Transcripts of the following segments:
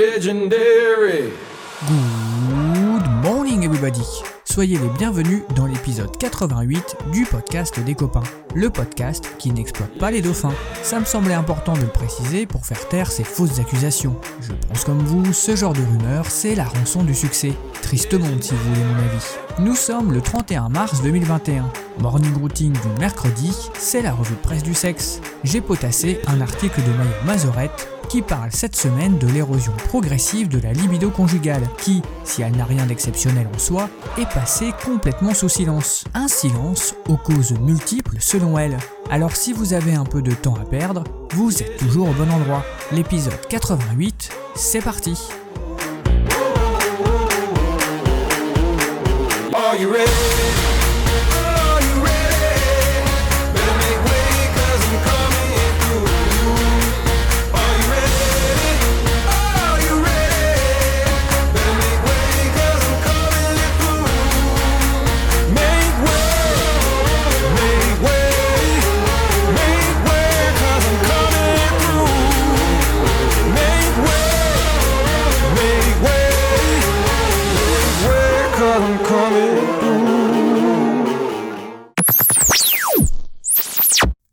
Legendary. Good morning everybody Soyez les bienvenus dans l'épisode 88 du podcast des copains. Le podcast qui n'exploite pas les dauphins. Ça me semblait important de le préciser pour faire taire ces fausses accusations. Je pense comme vous, ce genre de rumeur, c'est la rançon du succès. Triste monde si vous voulez mon avis. Nous sommes le 31 mars 2021. Morning routine du mercredi, c'est la revue de presse du sexe. J'ai potassé un article de Maya Mazorette qui parle cette semaine de l'érosion progressive de la libido conjugale, qui, si elle n'a rien d'exceptionnel en soi, est passée complètement sous silence. Un silence aux causes multiples selon elle. Alors si vous avez un peu de temps à perdre, vous êtes toujours au bon endroit. L'épisode 88, c'est parti?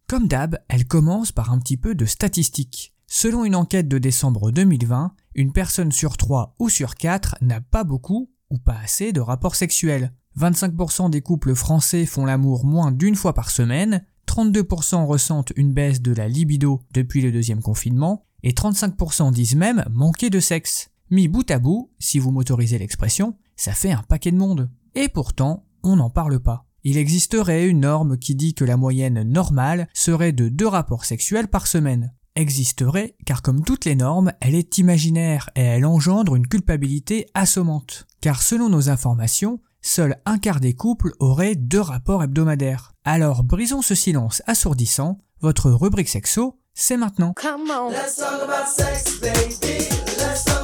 Comme d'hab, elle commence par un petit peu de statistiques. Selon une enquête de décembre 2020, une personne sur 3 ou sur 4 n'a pas beaucoup ou pas assez de rapports sexuels. 25% des couples français font l'amour moins d'une fois par semaine, 32% ressentent une baisse de la libido depuis le deuxième confinement, et 35% disent même manquer de sexe. Mis bout à bout, si vous m'autorisez l'expression, ça fait un paquet de monde. Et pourtant, on n'en parle pas. Il existerait une norme qui dit que la moyenne normale serait de deux rapports sexuels par semaine. Existerait car comme toutes les normes, elle est imaginaire et elle engendre une culpabilité assommante. Car selon nos informations, seul un quart des couples auraient deux rapports hebdomadaires. Alors brisons ce silence assourdissant, votre rubrique sexo, c'est maintenant. Come on. Let's talk about sex, baby. Let's talk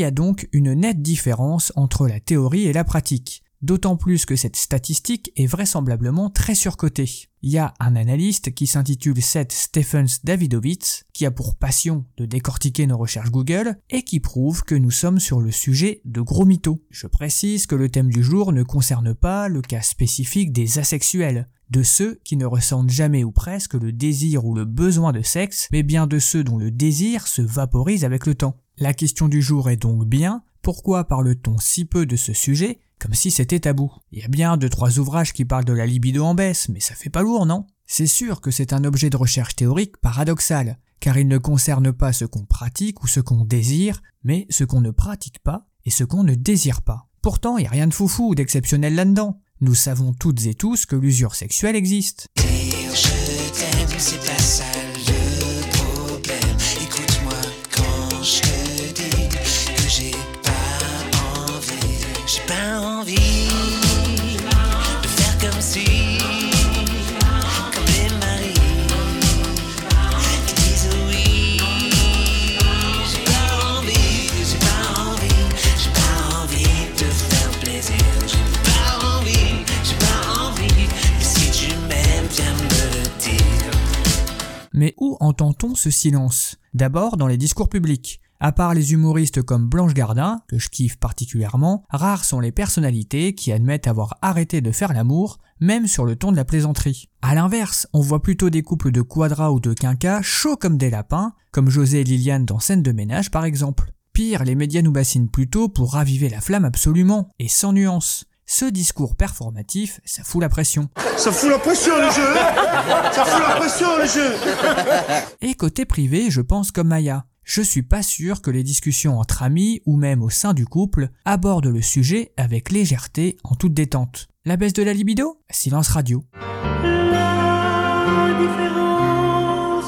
y a donc une nette différence entre la théorie et la pratique. D'autant plus que cette statistique est vraisemblablement très surcotée. Il y a un analyste qui s'intitule Seth Stephens Davidovitz, qui a pour passion de décortiquer nos recherches Google, et qui prouve que nous sommes sur le sujet de gros mythos. Je précise que le thème du jour ne concerne pas le cas spécifique des asexuels, de ceux qui ne ressentent jamais ou presque le désir ou le besoin de sexe, mais bien de ceux dont le désir se vaporise avec le temps. La question du jour est donc bien, pourquoi parle-t-on si peu de ce sujet comme si c'était tabou? Il y a bien deux trois ouvrages qui parlent de la libido en baisse, mais ça fait pas lourd, non? C'est sûr que c'est un objet de recherche théorique paradoxal, car il ne concerne pas ce qu'on pratique ou ce qu'on désire, mais ce qu'on ne pratique pas et ce qu'on ne désire pas. Pourtant, il n'y a rien de foufou ou d'exceptionnel là-dedans. Nous savons toutes et tous que l'usure sexuelle existe. Mais où entend-on ce silence? D'abord dans les discours publics. À part les humoristes comme Blanche Gardin, que je kiffe particulièrement, rares sont les personnalités qui admettent avoir arrêté de faire l'amour, même sur le ton de la plaisanterie. À l'inverse, on voit plutôt des couples de quadras ou de quinquas chauds comme des lapins, comme José et Liliane dans Scène de ménage par exemple. Pire, les médias nous bassinent plutôt pour raviver la flamme absolument, et sans nuance. Ce discours performatif, ça fout la pression. Ça fout la pression les jeux hein Ça fout la pression les jeux Et côté privé, je pense comme Maya. Je suis pas sûr que les discussions entre amis ou même au sein du couple abordent le sujet avec légèreté en toute détente. La baisse de la libido? Silence radio. La différence,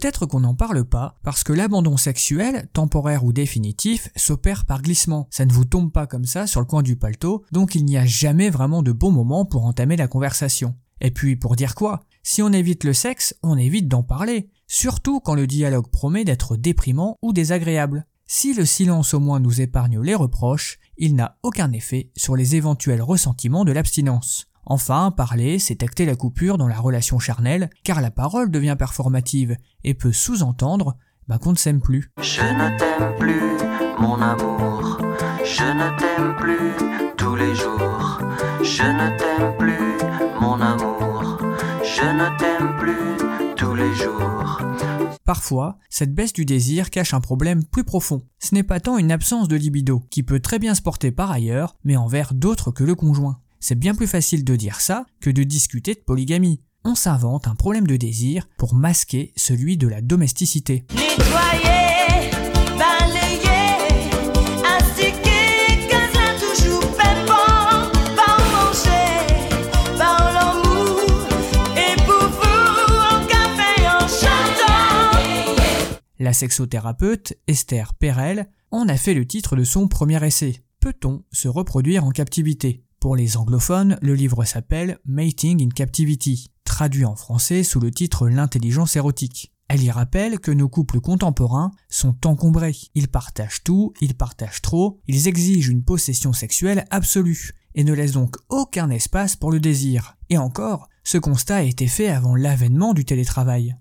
Peut-être qu'on n'en parle pas parce que l'abandon sexuel, temporaire ou définitif, s'opère par glissement. Ça ne vous tombe pas comme ça sur le coin du paletot, donc il n'y a jamais vraiment de bon moment pour entamer la conversation. Et puis pour dire quoi? Si on évite le sexe, on évite d'en parler, surtout quand le dialogue promet d'être déprimant ou désagréable. Si le silence au moins nous épargne les reproches, il n'a aucun effet sur les éventuels ressentiments de l'abstinence. Enfin, parler, c'est acter la coupure dans la relation charnelle, car la parole devient performative et peut sous-entendre bah, qu'on ne s'aime plus. Je ne t'aime plus, mon amour. Je ne t'aime plus tous les jours. Je ne t'aime plus, mon amour. Je ne t'aime plus tous les jours. Parfois, cette baisse du désir cache un problème plus profond. Ce n'est pas tant une absence de libido, qui peut très bien se porter par ailleurs, mais envers d'autres que le conjoint. C'est bien plus facile de dire ça que de discuter de polygamie. On s'invente un problème de désir pour masquer celui de la domesticité. Nettoyer, balayer, astiquer, casin toujours pépant, par manger, par l'amour, et pour vous, en café, en chantant. La sexothérapeute Esther Perel en a fait le titre de son premier essai. Peut-on se reproduire en captivité? Pour les anglophones, le livre s'appelle Mating in Captivity, traduit en français sous le titre L'intelligence érotique. Elle y rappelle que nos couples contemporains sont encombrés. Ils partagent tout, ils partagent trop, ils exigent une possession sexuelle absolue et ne laissent donc aucun espace pour le désir. Et encore, ce constat a été fait avant l'avènement du télétravail.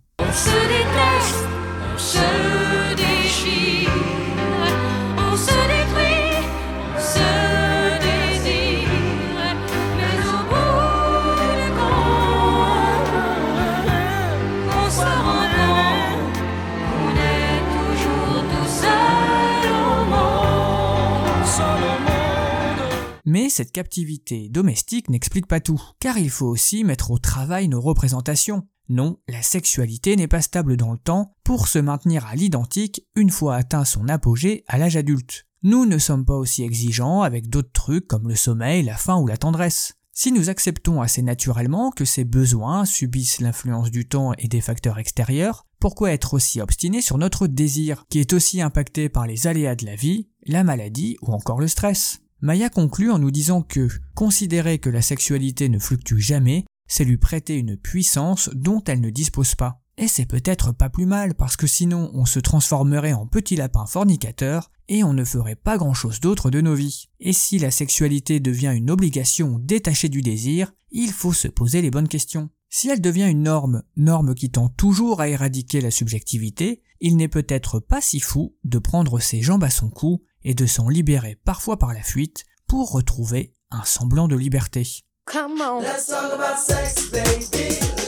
Cette captivité domestique n'explique pas tout, car il faut aussi mettre au travail nos représentations. Non, la sexualité n'est pas stable dans le temps pour se maintenir à l'identique une fois atteint son apogée à l'âge adulte. Nous ne sommes pas aussi exigeants avec d'autres trucs comme le sommeil, la faim ou la tendresse. Si nous acceptons assez naturellement que ces besoins subissent l'influence du temps et des facteurs extérieurs, pourquoi être aussi obstiné sur notre désir, qui est aussi impacté par les aléas de la vie, la maladie ou encore le stress? Maya conclut en nous disant que considérer que la sexualité ne fluctue jamais, c'est lui prêter une puissance dont elle ne dispose pas. Et c'est peut-être pas plus mal parce que sinon on se transformerait en petit lapin fornicateur et on ne ferait pas grand chose d'autre de nos vies. Et si la sexualité devient une obligation détachée du désir, il faut se poser les bonnes questions. Si elle devient une norme, norme qui tend toujours à éradiquer la subjectivité, il n'est peut-être pas si fou de prendre ses jambes à son cou et de s'en libérer parfois par la fuite pour retrouver un semblant de liberté. Come on. Let's talk about sex, baby.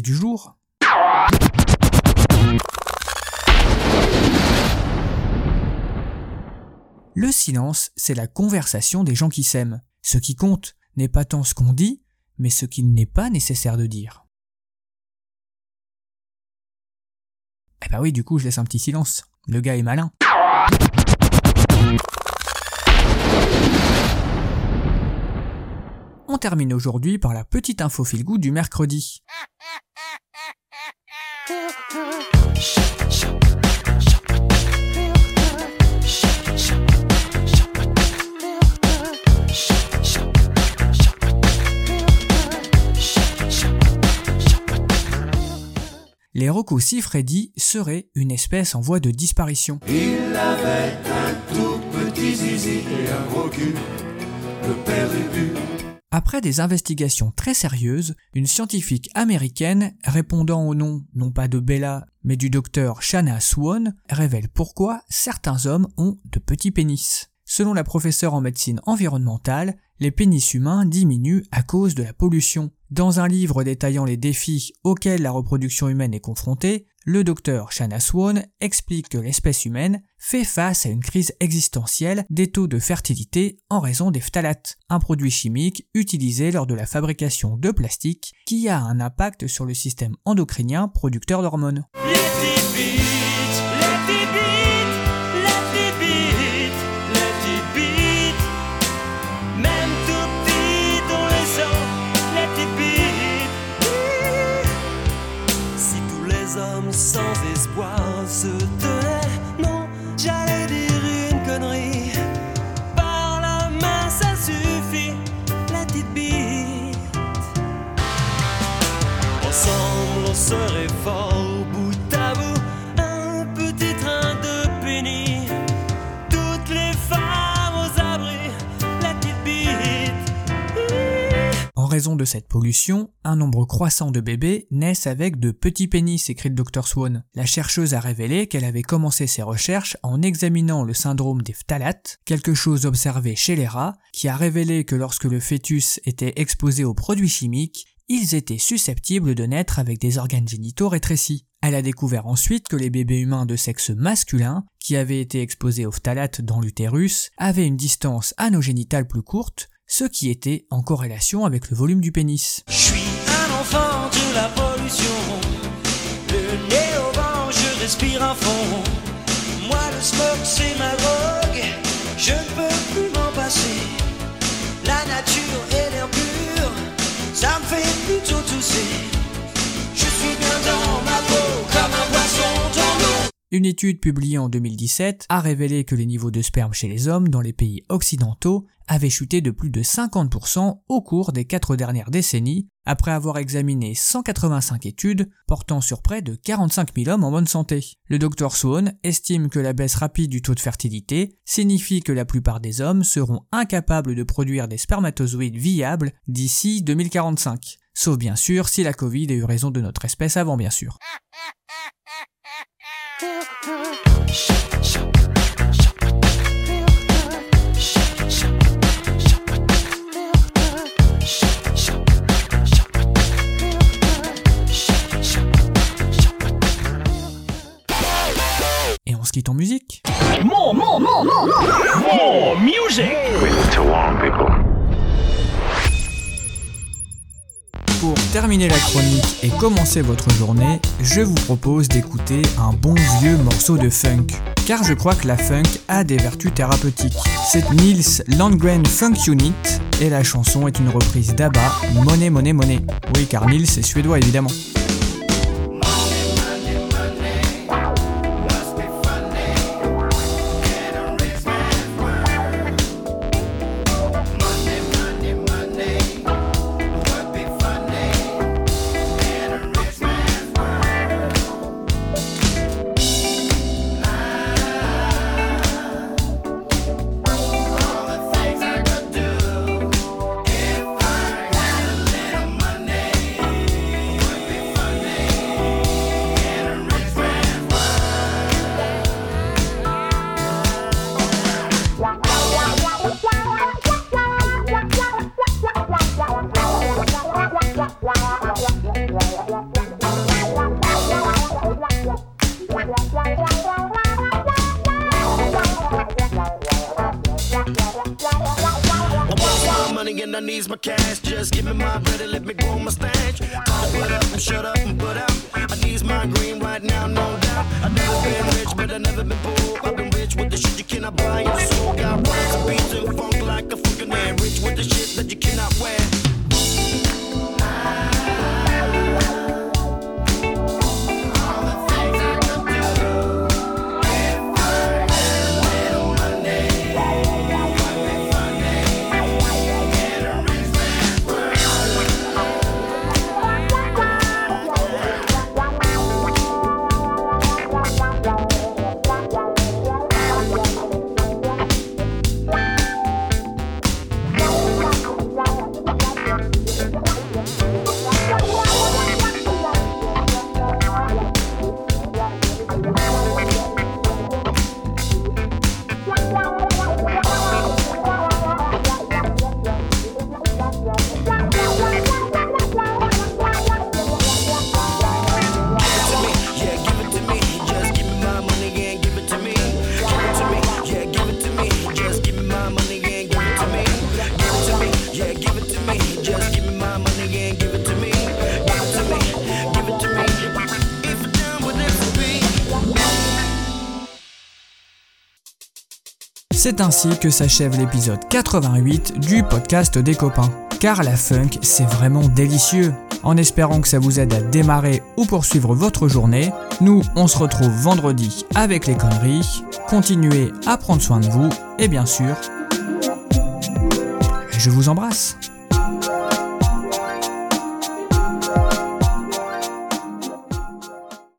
Du jour Le silence, c'est la conversation des gens qui s'aiment. Ce qui compte n'est pas tant ce qu'on dit, mais ce qu'il n'est pas nécessaire de dire. Eh bah oui, du coup, je laisse un petit silence. Le gars est malin. On termine aujourd'hui par la petite info fil goût du mercredi. Les Rocco Freddy seraient une espèce en voie de disparition. Il avait un tout petit zizi et un gros cul. Le père du. Après des investigations très sérieuses, une scientifique américaine répondant au nom non pas de Bella mais du docteur Shanna Swan révèle pourquoi certains hommes ont de petits pénis. Selon la professeure en médecine environnementale, les pénis humains diminuent à cause de la pollution. Dans un livre détaillant les défis auxquels la reproduction humaine est confrontée, le docteur Shanna Swan explique que l'espèce humaine fait face à une crise existentielle des taux de fertilité en raison des phtalates, un produit chimique utilisé lors de la fabrication de plastique qui a un impact sur le système endocrinien producteur d'hormones. Raison de cette pollution, un nombre croissant de bébés naissent avec de petits pénis, écrit le Dr Swan. La chercheuse a révélé qu'elle avait commencé ses recherches en examinant le syndrome des phtalates, quelque chose observé chez les rats, qui a révélé que lorsque le fœtus était exposé aux produits chimiques, ils étaient susceptibles de naître avec des organes génitaux rétrécis. Elle a découvert ensuite que les bébés humains de sexe masculin, qui avaient été exposés aux phtalates dans l'utérus, avaient une distance anogénitale plus courte, ce qui était en corrélation avec le volume du pénis. Je suis un enfant de la pollution. Le nez au vent, je respire à fond. Moi, le smoke, c'est ma drogue. Je ne peux plus m'en passer. La nature et l'air pur, ça me fait plutôt tousser. Une étude publiée en 2017 a révélé que les niveaux de sperme chez les hommes dans les pays occidentaux avaient chuté de plus de 50% au cours des quatre dernières décennies, après avoir examiné 185 études portant sur près de 45 000 hommes en bonne santé. Le Dr Swan estime que la baisse rapide du taux de fertilité signifie que la plupart des hommes seront incapables de produire des spermatozoïdes viables d'ici 2045. Sauf bien sûr si la Covid a eu raison de notre espèce avant bien sûr. Et terminer la chronique et commencer votre journée, je vous propose d'écouter un bon vieux morceau de funk. Car je crois que la funk a des vertus thérapeutiques. C'est Nils Landgren Funk Unit et la chanson est une reprise d'ABBA, Money Money Money. Oui, car Nils est suédois évidemment. I needs my cash. Just give me my bread and let me grow my stash. Put up and shut up and put out. I needs my green right now, no doubt. I never been rich, but I never been poor. I've been rich with the shit you cannot buy in the. Got rhymes and beats and funk like a fucking man. Rich with the shit that you cannot wear. C'est ainsi que s'achève l'épisode 88 du podcast des copains. Car la funk, c'est vraiment délicieux. En espérant que ça vous aide à démarrer ou poursuivre votre journée, nous, on se retrouve vendredi avec les conneries. Continuez à prendre soin de vous et bien sûr, je vous embrasse.